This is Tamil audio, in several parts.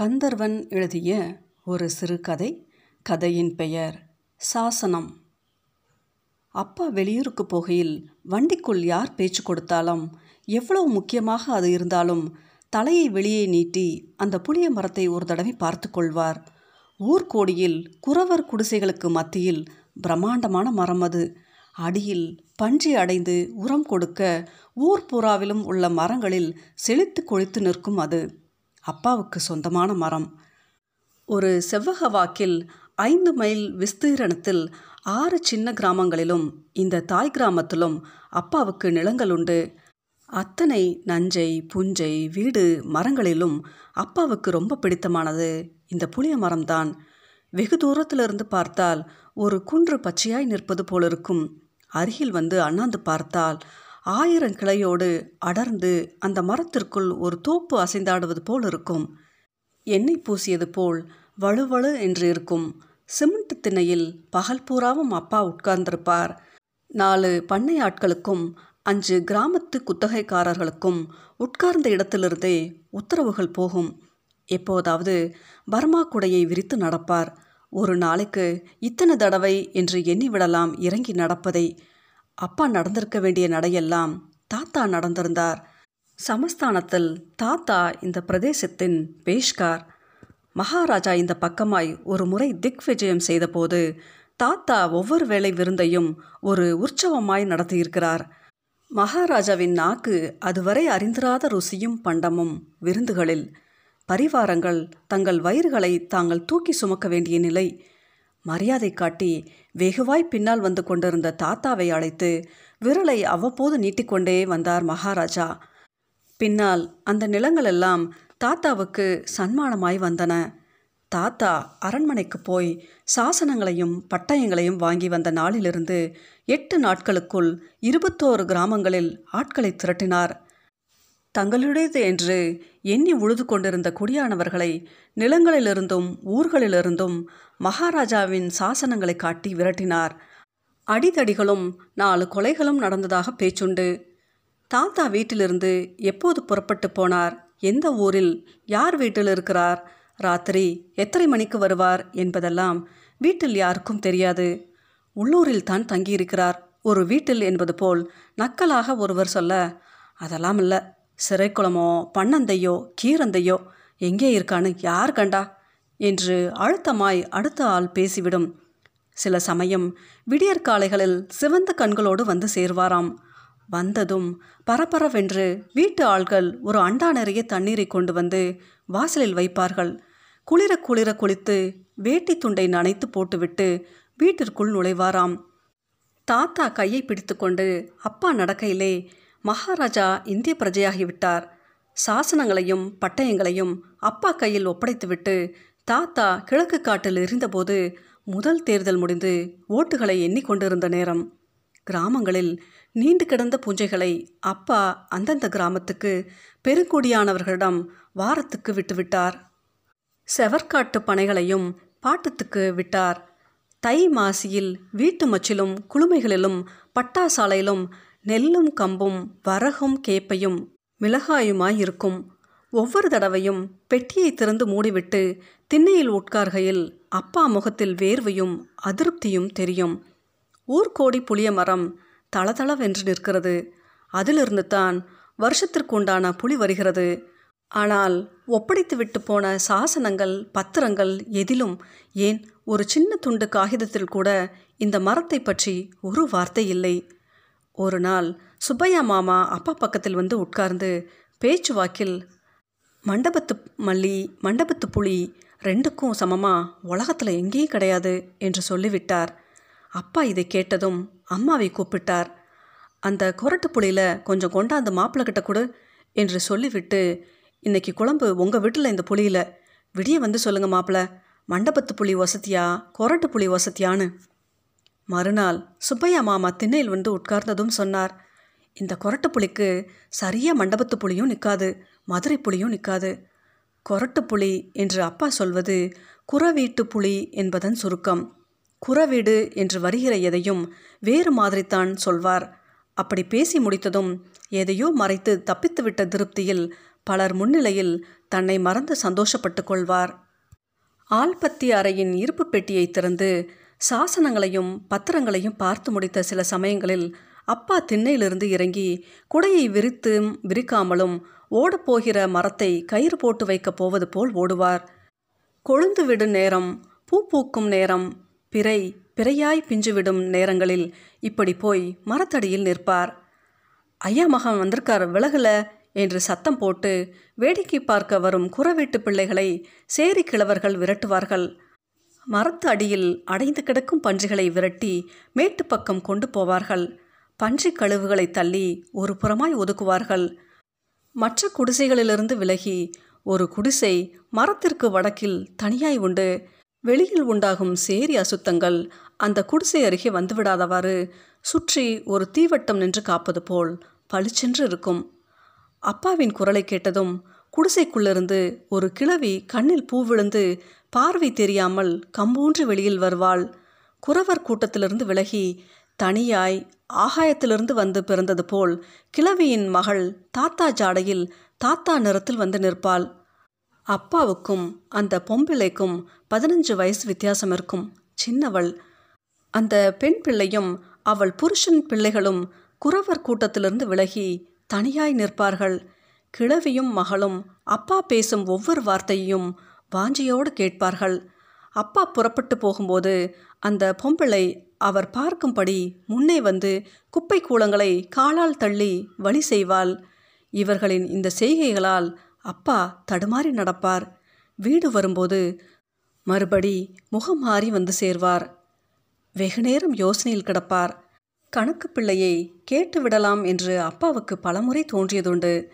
கந்தர்வன் எழுதிய ஒரு சிறுகதை கதையின் பெயர் சாசனம். அப்பா வெளியூருக்கு போகையில் வண்டிக்குள் யார் பேச்சு கொடுத்தாலும் எவ்வளவு முக்கியமாக அது இருந்தாலும் தலையை வெளியே நீட்டி அந்த புளிய மரத்தை ஒரு தடவை பார்த்து கொள்வார். ஊர்கோடியில் குறவர் குடிசைகளுக்கு மத்தியில் பிரம்மாண்டமான மரம் அது. அடியில் பன்றி அடைந்து உரம் கொடுக்க ஊர் புறாவிலும் உள்ள மரங்களில் செழித்து கொழித்து நிற்கும் அது. அப்பாவுக்கு சொந்தமான மரம். ஒரு செவ்வக வாக்கில் ஐந்து மைல் விஸ்தீரணத்தில் ஆறு சின்ன கிராமங்களிலும் இந்த தாய் கிராமத்திலும் அப்பாவுக்கு நிலங்கள் உண்டு. அத்தனை நஞ்சை புஞ்சை வீடு மரங்களிலும் அப்பாவுக்கு ரொம்ப பிடித்தமானது. இந்த புளிய மரம்தான். வெகு தூரத்திலிருந்து பார்த்தால் ஒரு குன்று பச்சையாய் நிற்பது போலிருக்கும். அருகில் வந்து அண்ணாந்து பார்த்தால் ஆயிரம் கிளையோடு அடர்ந்து அந்த மரத்திற்குள் ஒரு தோப்பு அசைந்தாடுவது போல் இருக்கும். எண்ணெய் பூசியது போல் வலுவலு என்று இருக்கும். சிமெண்ட் திண்ணையில் பகல் பூராவும் அப்பா உட்கார்ந்திருப்பார். நாலு பண்ணை ஆட்களுக்கும் அஞ்சு கிராமத்து குத்தகைக்காரர்களுக்கும் உட்கார்ந்த இடத்திலிருந்தே உத்தரவுகள் போகும். எப்போதாவது பர்மா குடையை விரித்து நடப்பார். ஒரு நாளைக்கு இத்தனை தடவை என்று எண்ணி விடலாம் இறங்கி நடப்பதை அப்பா நடந்திருக்க வேண்டிய நடையெல்லாம் தாத்தா நடந்திருந்தார். சமஸ்தானத்தில் தாத்தா இந்த பிரதேசத்தின் பேஷ்கார். மகாராஜா இந்த பக்கமாய் ஒரு முறை திக் விஜயம் செய்தபோது தாத்தா ஒவ்வொரு வேளை விருந்தையும் ஒரு உற்சவமாய் நடத்தியிருக்கிறார். மகாராஜாவின் நாக்கு அதுவரை அறிந்திராத ருசியும் பண்டமும் விருந்துகளில். பரிவாரங்கள் தங்கள் வயிறுகளை தாங்கள் தூக்கி சுமக்க வேண்டிய நிலை மரியாதை காட்டி வெகுவாய் பின்னால் வந்து கொண்டிருந்த தாத்தாவை அழைத்து விரலை அவ்வப்போது நீட்டிக்கொண்டே வந்தார் மகாராஜா. பின்னால் அந்த நிலங்களெல்லாம் தாத்தாவுக்கு சன்மானமாய் வந்தன. தாத்தா அரண்மனைக்கு போய் சாசனங்களையும் பட்டயங்களையும் வாங்கி வந்த நாளிலிருந்து எட்டு நாட்களுக்குள் இருபத்தோரு கிராமங்களில் ஆட்களை திரட்டினார். தங்களுடையது என்று எண்ணி உழுது கொண்டிருந்த குடியானவர்களை நிலங்களிலிருந்தும் ஊர்களிலிருந்தும் மகாராஜாவின் சாசனங்களை காட்டி விரட்டினார். அடிதடிகளும் நாலு கொலைகளும் நடந்ததாக பேச்சுண்டு. தாத்தா வீட்டிலிருந்து எப்போது புறப்பட்டு போனார்? எந்த ஊரில்? யார் வீட்டில் இருக்கிறார்? ராத்திரி எத்தனை மணிக்கு வருவார் என்பதெல்லாம் வீட்டில் யாருக்கும் தெரியாது. உள்ளூரில் தான் தங்கியிருக்கிறார். ஒரு வீட்டில் என்பது போல் நக்கலாக ஒருவர் சொல்ல அதெல்லாம் இல்லை. சிறைக்குளமோ பண்ணந்தையோ கீரந்தையோ எங்கே இருக்கான்னு யார் கண்டா? என்று அழுத்தமாய் அடுத்த ஆள் பேசிவிடும். சில சமயம் விடியற்காலைகளில் சிவந்த கண்களோடு வந்து சேர்வாராம். வந்ததும் பரபரவென்று வீட்டு ஆள்கள் ஒரு அண்டா நிறைய தண்ணீரை கொண்டு வந்து வாசலில் வைப்பார்கள். குளிர குளிர குளித்து வேட்டி துண்டை நனைத்து போட்டுவிட்டு வீட்டிற்குள் நுழைவாராம். தாத்தா கையை பிடித்துக்கொண்டு அப்பா நடக்கையிலே மகாராஜா இந்திய பிரஜையாகிவிட்டார். சாசனங்களையும் பட்டயங்களையும் அப்பா கையில் ஒப்படைத்துவிட்டு தாத்தா கிழக்கு காட்டில் இருந்தபோது முதல் தேர்தல் முடிந்து ஓட்டுகளை எண்ணிக்கொண்டிருந்த நேரம். கிராமங்களில் நீண்டு கிடந்த பூஞ்சைகளை அப்பா அந்தந்த கிராமத்துக்கு பெருங்குடியானவர்களிடம் வாரத்துக்கு விட்டுவிட்டார். செவற்காட்டு பனைகளையும் பாட்டத்துக்கு விட்டார். தை மாசியில் வீட்டு மச்சிலும் குளுமைகளிலும் பட்டாசாலையிலும் நெல்லும் கம்பும் வரகும் கேப்பையும் மிளகாயுமாயிருக்கும். ஒவ்வொரு தடவையும் பெட்டியை திறந்து மூடிவிட்டு திண்ணையில் உட்கார்கையில் அப்பா முகத்தில் வேர்வையும் அதிருப்தியும் தெரியும். ஊர்கோடி புளிய மரம் தளதளவென்று நிற்கிறது. அதிலிருந்து தான் வருஷத்திற்குண்டான புலி வருகிறது. ஆனால் ஒப்படைத்து விட்டு போன சாசனங்கள் பத்திரங்கள் எதிலும் ஏன் ஒரு சின்ன துண்டு காகிதத்தில் கூட இந்த மரத்தை பற்றி ஒரு வார்த்தை இல்லை? ஒரு நாள் சுப்பையா மாமா அப்பா பக்கத்தில் வந்து உட்கார்ந்து பேச்சு வாக்கில் மண்டபத்து மல்லி மண்டபத்து புலி ரெண்டுக்கும் சமமா? உலகத்தில் எங்கேயும் கிடையாது என்று சொல்லிவிட்டார். அப்பா இதை கேட்டதும் அம்மாவை கூப்பிட்டார். அந்த கொரட்டு புளியில் கொஞ்சம் கொண்டாந்து மாப்பிள்ளை கிட்ட கொடு என்று சொல்லிவிட்டு இன்னைக்கு குழம்பு உங்கள் வீட்டில் இந்த புளியில் விடிய வந்து சொல்லுங்கள் மாப்பிள்ளை. மண்டபத்து புளி வசதியா? கொரட்டு புளி வசதியான்னு. மறுநாள் சுப்பையா மாமா திண்ணையில் வந்து உட்கார்ந்ததும் சொன்னார் இந்த கொரட்டு புலிக்கு சரியாக மண்டபத்து புலியும் நிற்காது மதுரை புலியும் நிற்காது கொரட்டு புலி என்று அப்பா சொல்வது குறவீட்டு புலி என்பதன் சுருக்கம். குறவீடு என்று வருகிற எதையும் வேறு மாதிரித்தான் சொல்வார். அப்படி பேசி முடித்ததும் எதையோ மறைத்து தப்பித்துவிட்ட திருப்தியில் பலர் முன்னிலையில் தன்னை மறந்து சந்தோஷப்பட்டு கொள்வார். ஆல்பத்தி அறையின் இருப்பு பெட்டியை திறந்து சாசனங்களையும் பத்திரங்களையும் பார்த்து முடித்த சில சமயங்களில் அப்பா திண்ணையிலிருந்து இறங்கி குடையை விரித்தும் விரிக்காமலும் ஓடப்போகிற மரத்தை கயிறு போட்டு வைக்கப் போவது போல் ஓடுவார். கொழுந்து விடும் நேரம் பூ பூக்கும் நேரம் பிறை பிறையாய் பிஞ்சுவிடும் நேரங்களில் இப்படி போய் மரத்தடியில் நிற்பார். ஐயா மகன் வந்திருக்கார் விலகுல என்று சத்தம் போட்டு வேடிக்கை பார்க்க வரும் குறவீட்டு பிள்ளைகளை சேரி கிழவர்கள் விரட்டுவார்கள். மரத்து அடியில் அடைந்து கிடக்கும் பன்றிகளை விரட்டி மேட்டு பக்கம் கொண்டு போவார்கள். பன்றி கழுவுகளை தள்ளி ஒரு புறமாய் ஒதுக்குவார்கள். மற்ற குடிசைகளிலிருந்து விலகி ஒரு குடிசை மரத்திற்கு வடக்கில் தனியாய் உண்டு. வெளியில் உண்டாகும் சேரி அசுத்தங்கள் அந்த குடிசை அருகே வந்துவிடாதவாறு சுற்றி ஒரு தீவட்டம் நின்று காப்பது போல் பளிச்சென்று இருக்கும். அப்பாவின் குரலை கேட்டதும் குடிசைக்குள்ளிருந்து ஒரு கிழவி கண்ணில் பூ விழுந்து பார்வை தெரியாமல் கம்பூன்று வெளியில் வருவாள். குறவர் கூட்டத்திலிருந்து விலகி தனியாய் ஆகாயத்திலிருந்து வந்து பிறந்தது போல் கிழவியின் மகள் தாத்தா ஜாடையில் தாத்தா நிறத்தில் வந்து நிற்பாள். அப்பாவுக்கும் அந்த பொம்பிளைக்கும் பதினஞ்சு வயசு வித்தியாசம் இருக்கும். சின்னவள். அந்த பெண் பிள்ளையும் அவள் புருஷன் பிள்ளைகளும் குறவர் கூட்டத்திலிருந்து விலகி தனியாய் நிற்பார்கள். கிழவியும் மகளும் அப்பா பேசும் ஒவ்வொரு வார்த்தையும் வாஞ்சியோடு கேட்பார்கள். அப்பா புறப்பட்டு போகும்போது அந்த பொம்பிளை அவர் பார்க்கும்படி முன்னே வந்து குப்பை கூளங்களை காலால் தள்ளி வழி செய்வாள். இவர்களின் இந்த செய்கைகளால் அப்பா தடுமாறி நடப்பார். வீடு வரும்போது மறுபடி முகம் மாறி வந்து சேர்வார். வெகுநேரம் யோசனையில் கிடப்பார். கணக்கு பிள்ளையை கேட்டு விடலாம் என்று அப்பாவுக்கு பலமுறை தோன்றியதுண்டு.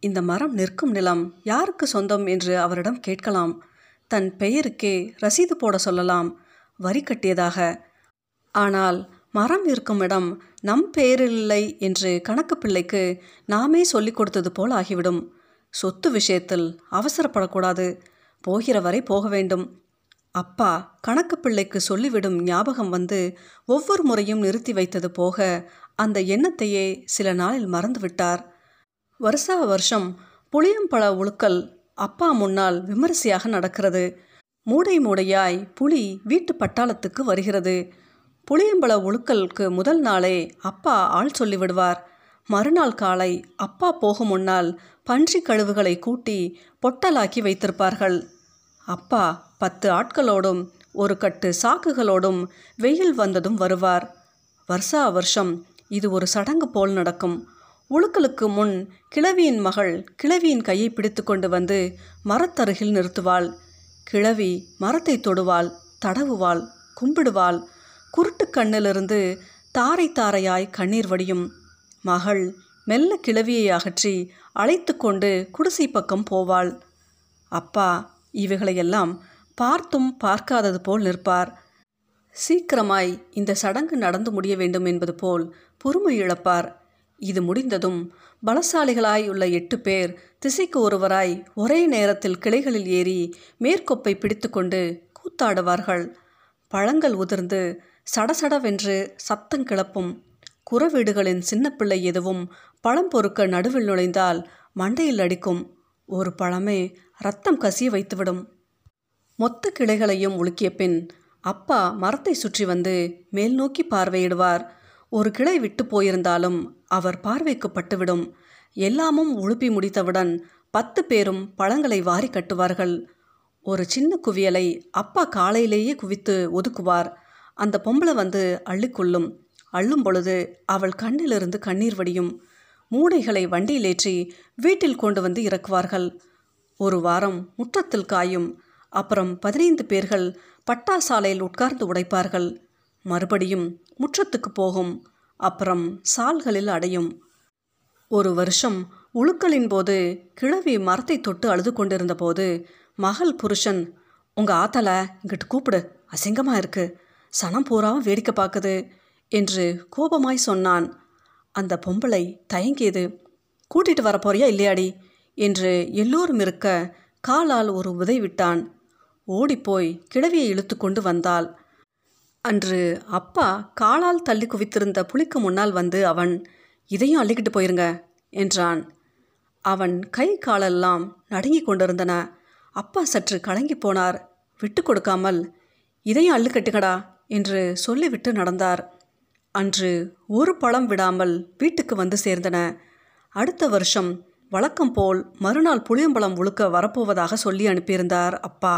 இந்த மரம் நிற்கும் நிலம் யாருக்கு சொந்தம் என்று அவரிடம் கேட்கலாம். தன் பெயருக்கே ரசீது போட சொல்லலாம். வரி கட்டியதாக. ஆனால் மரம் இருக்கும் இடம் நம் பெயரில்லை என்று கணக்கு பிள்ளைக்கு நாமே சொல்லிக் கொடுத்தது போல் ஆகிவிடும். சொத்து விஷயத்தில் அவசரப்படக்கூடாது. போகிற வரை போக வேண்டும். அப்பா கணக்கு பிள்ளைக்கு சொல்லிவிடும் ஞாபகம் வந்து ஒவ்வொரு முறையும் நிறுத்தி வைத்தது போக அந்த எண்ணத்தையே சில நாளில் மறந்துவிட்டார். வருஷா வருஷம் புளியம்பழ உழுக்கல் அப்பா முன்னால் விமரிசையாக நடக்கிறது. மூடை மூடையாய் புலி வீட்டு பட்டாளத்துக்கு வருகிறது. புளியம்பழ உழுக்கலுக்கு முதல் நாளே அப்பா ஆள் சொல்லிவிடுவார். மறுநாள் காலை அப்பா போகும் முன்னால் பன்றி கழுவுகளை கூட்டி பொட்டலாக்கி வைத்திருப்பார்கள். அப்பா பத்து ஆட்களோடும் ஒரு கட்டு சாக்குகளோடும் வெயில் வந்ததும் வருவார். வருஷா வருஷம் இது ஒரு சடங்கு போல் நடக்கும். உழுக்கலுக்கு முன் கிழவியின் மகள் கிழவியின் கையை பிடித்து கொண்டு வந்து மரத்தருகில் நிறுத்துவாள். கிழவி மரத்தை தொடுவாள் தடவுவாள் கும்பிடுவாள். குருட்டு கண்ணிலிருந்து தாரை தாரையாய் கண்ணீர் வடியும். மகள் மெல்ல கிழவியை அகற்றி அழைத்து கொண்டு குடிசை பக்கம் போவாள். அப்பா இவைகளையெல்லாம் பார்த்தும் பார்க்காதது போல் நிற்பார். சீக்கிரமாய் இந்த சடங்கு நடந்து முடிய வேண்டும் என்பது போல் பொறுமை இழப்பார். இது முடிந்ததும் பலசாலிகளாய் உள்ள எட்டு பேர் திசைக்கு ஒருவராய் ஒரே நேரத்தில் கிளைகளில் ஏறி மேற்கொப்பை பிடித்துக்கொண்டு கூத்தாடுவார்கள். பழங்கள் உதிர்ந்து சடசடவென்று சத்தம் கிளப்பும். குறவீடுகளின் சின்ன பிள்ளை எதுவும் பழம் பொறுக்க நடுவில் நுழைந்தால் மண்டையில் அடிக்கும். ஒரு பழமே ரத்தம் கசிய வைத்துவிடும். மொத்த கிளைகளையும் உலுக்கிய பின் அப்பா மரத்தை சுற்றி வந்து மேல் நோக்கி பார்வையிடுவார். ஒரு கிளை விட்டு போயிருந்தாலும் அவர் பார்வைக்கு பட்டுவிடும் எல்லாமும் உழுப்பி முடித்தவுடன் பத்து பேரும் பழங்களை வாரி கட்டுவார்கள். ஒரு சின்ன குவியலை அப்பா காலையிலேயே குவித்து ஒதுக்குவார். அந்த பொம்பளை வந்து அள்ளிக்கொள்ளும். அள்ளும் பொழுது அவள் கண்ணிலிருந்து கண்ணீர் வடியும். மூடைகளை வண்டியிலேற்றி வீட்டில் கொண்டு வந்து இறக்குவார்கள். ஒரு வாரம் முற்றத்தில் காயும். அப்புறம் பதினைந்து பேர்கள் பட்டாசாலையில் உட்கார்ந்து உடைப்பார்கள். மறுபடியும் முற்றத்துக்கு போகும். அப்புறம் சால்களில் அடையும். ஒரு வருஷம் உழுக்களின் போது கிழவி மரத்தை தொட்டு அழுது கொண்டிருந்த போது மகள் புருஷன் உங்கள் ஆத்தல இங்கிட்டு கூப்பிடு அசிங்கமாக இருக்கு. சனம் பூராவும் வேடிக்கை பார்க்குது என்று கோபமாய் சொன்னான். அந்த பொம்பளை தயங்கியது கூட்டிட்டு வரப்போறியா இல்லையாடி? என்று எல்லோரும் இருக்க காலால் ஒரு உதை விட்டான். ஓடிப்போய் கிழவியை இழுத்து கொண்டு வந்தாள். அன்று அப்பா காலால் தள்ளி குவித்திருந்த புலிக்கு முன்னால் வந்து அவன் இதையும் அள்ளிக்கிட்டு போயிருங்க என்றான். அவன் கை காலெல்லாம் நடுங்கிக் கொண்டிருந்தன. அப்பா சற்று கலங்கி போனார். விட்டு கொடுக்காமல் இதையும் அள்ளு என்று சொல்லிவிட்டு நடந்தார். அன்று ஒரு பழம் விடாமல் வீட்டுக்கு வந்து சேர்ந்தன. அடுத்த வருஷம் வழக்கம் போல் மறுநாள் புளியம்பழம் உழுக்க வரப்போவதாக சொல்லி அனுப்பியிருந்தார் அப்பா.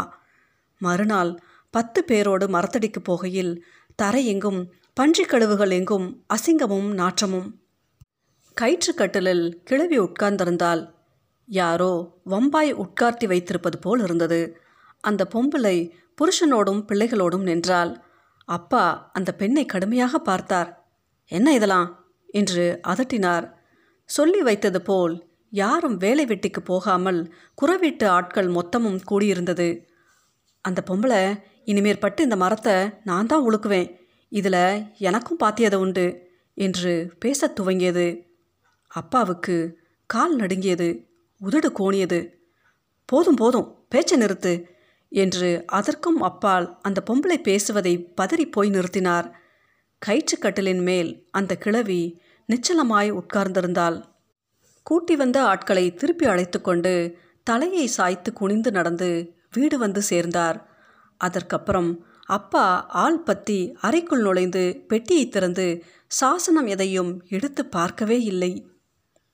மறுநாள் பத்து பேரோடு மரத்தடிக்கு போகையில் தரையெங்கும் பன்றிக் கழுவுகள் எங்கும் அசிங்கமும் நாற்றமும். கயிற்றுக்கட்டலில் கிழவி உட்கார்ந்திருந்தால் யாரோ வம்பாய் உட்கார்த்தி வைத்திருப்பது போல் இருந்தது. அந்த பொம்பளை புருஷனோடும் பிள்ளைகளோடும் நின்றாள். அப்பா அந்த பெண்ணை கடுமையாக பார்த்தார். என்ன இதெல்லாம்? என்று அதட்டினார். சொல்லி வைத்தது போல் யாரும் வேலை வெட்டிக்கு போகாமல் குறவீட்டு ஆட்கள் மொத்தமும் கூடியிருந்தது. அந்த பொம்பளை இனிமேற்பட்டு இந்த மரத்தை நான் தான் உழுக்குவேன். இதில் எனக்கும் பாத்தியது உண்டு என்று பேசத் துவங்கியது. அப்பாவுக்கு கால் நடுங்கியது உதடு கோணியது. போதும் போதும் பேச்சை நிறுத்து என்று அதற்கும் அப்பால் அந்த பொம்பளை பேசுவதை பதறி போய் நிறுத்தினார். கயிற்றுக்கட்டிலின் மேல் அந்த கிழவி நிச்சலமாய் உட்கார்ந்திருந்தாள். கூட்டி வந்த ஆட்களை திருப்பி அழைத்து கொண்டு தலையை சாய்த்து குனிந்து நடந்து வீடு வந்து சேர்ந்தார். அதற்கப்புறம் அப்பா ஆள் பத்தி அறைக்குள் நுழைந்து பெட்டியை திறந்து சாசனம் எதையும் எடுத்து பார்க்கவே இல்லை.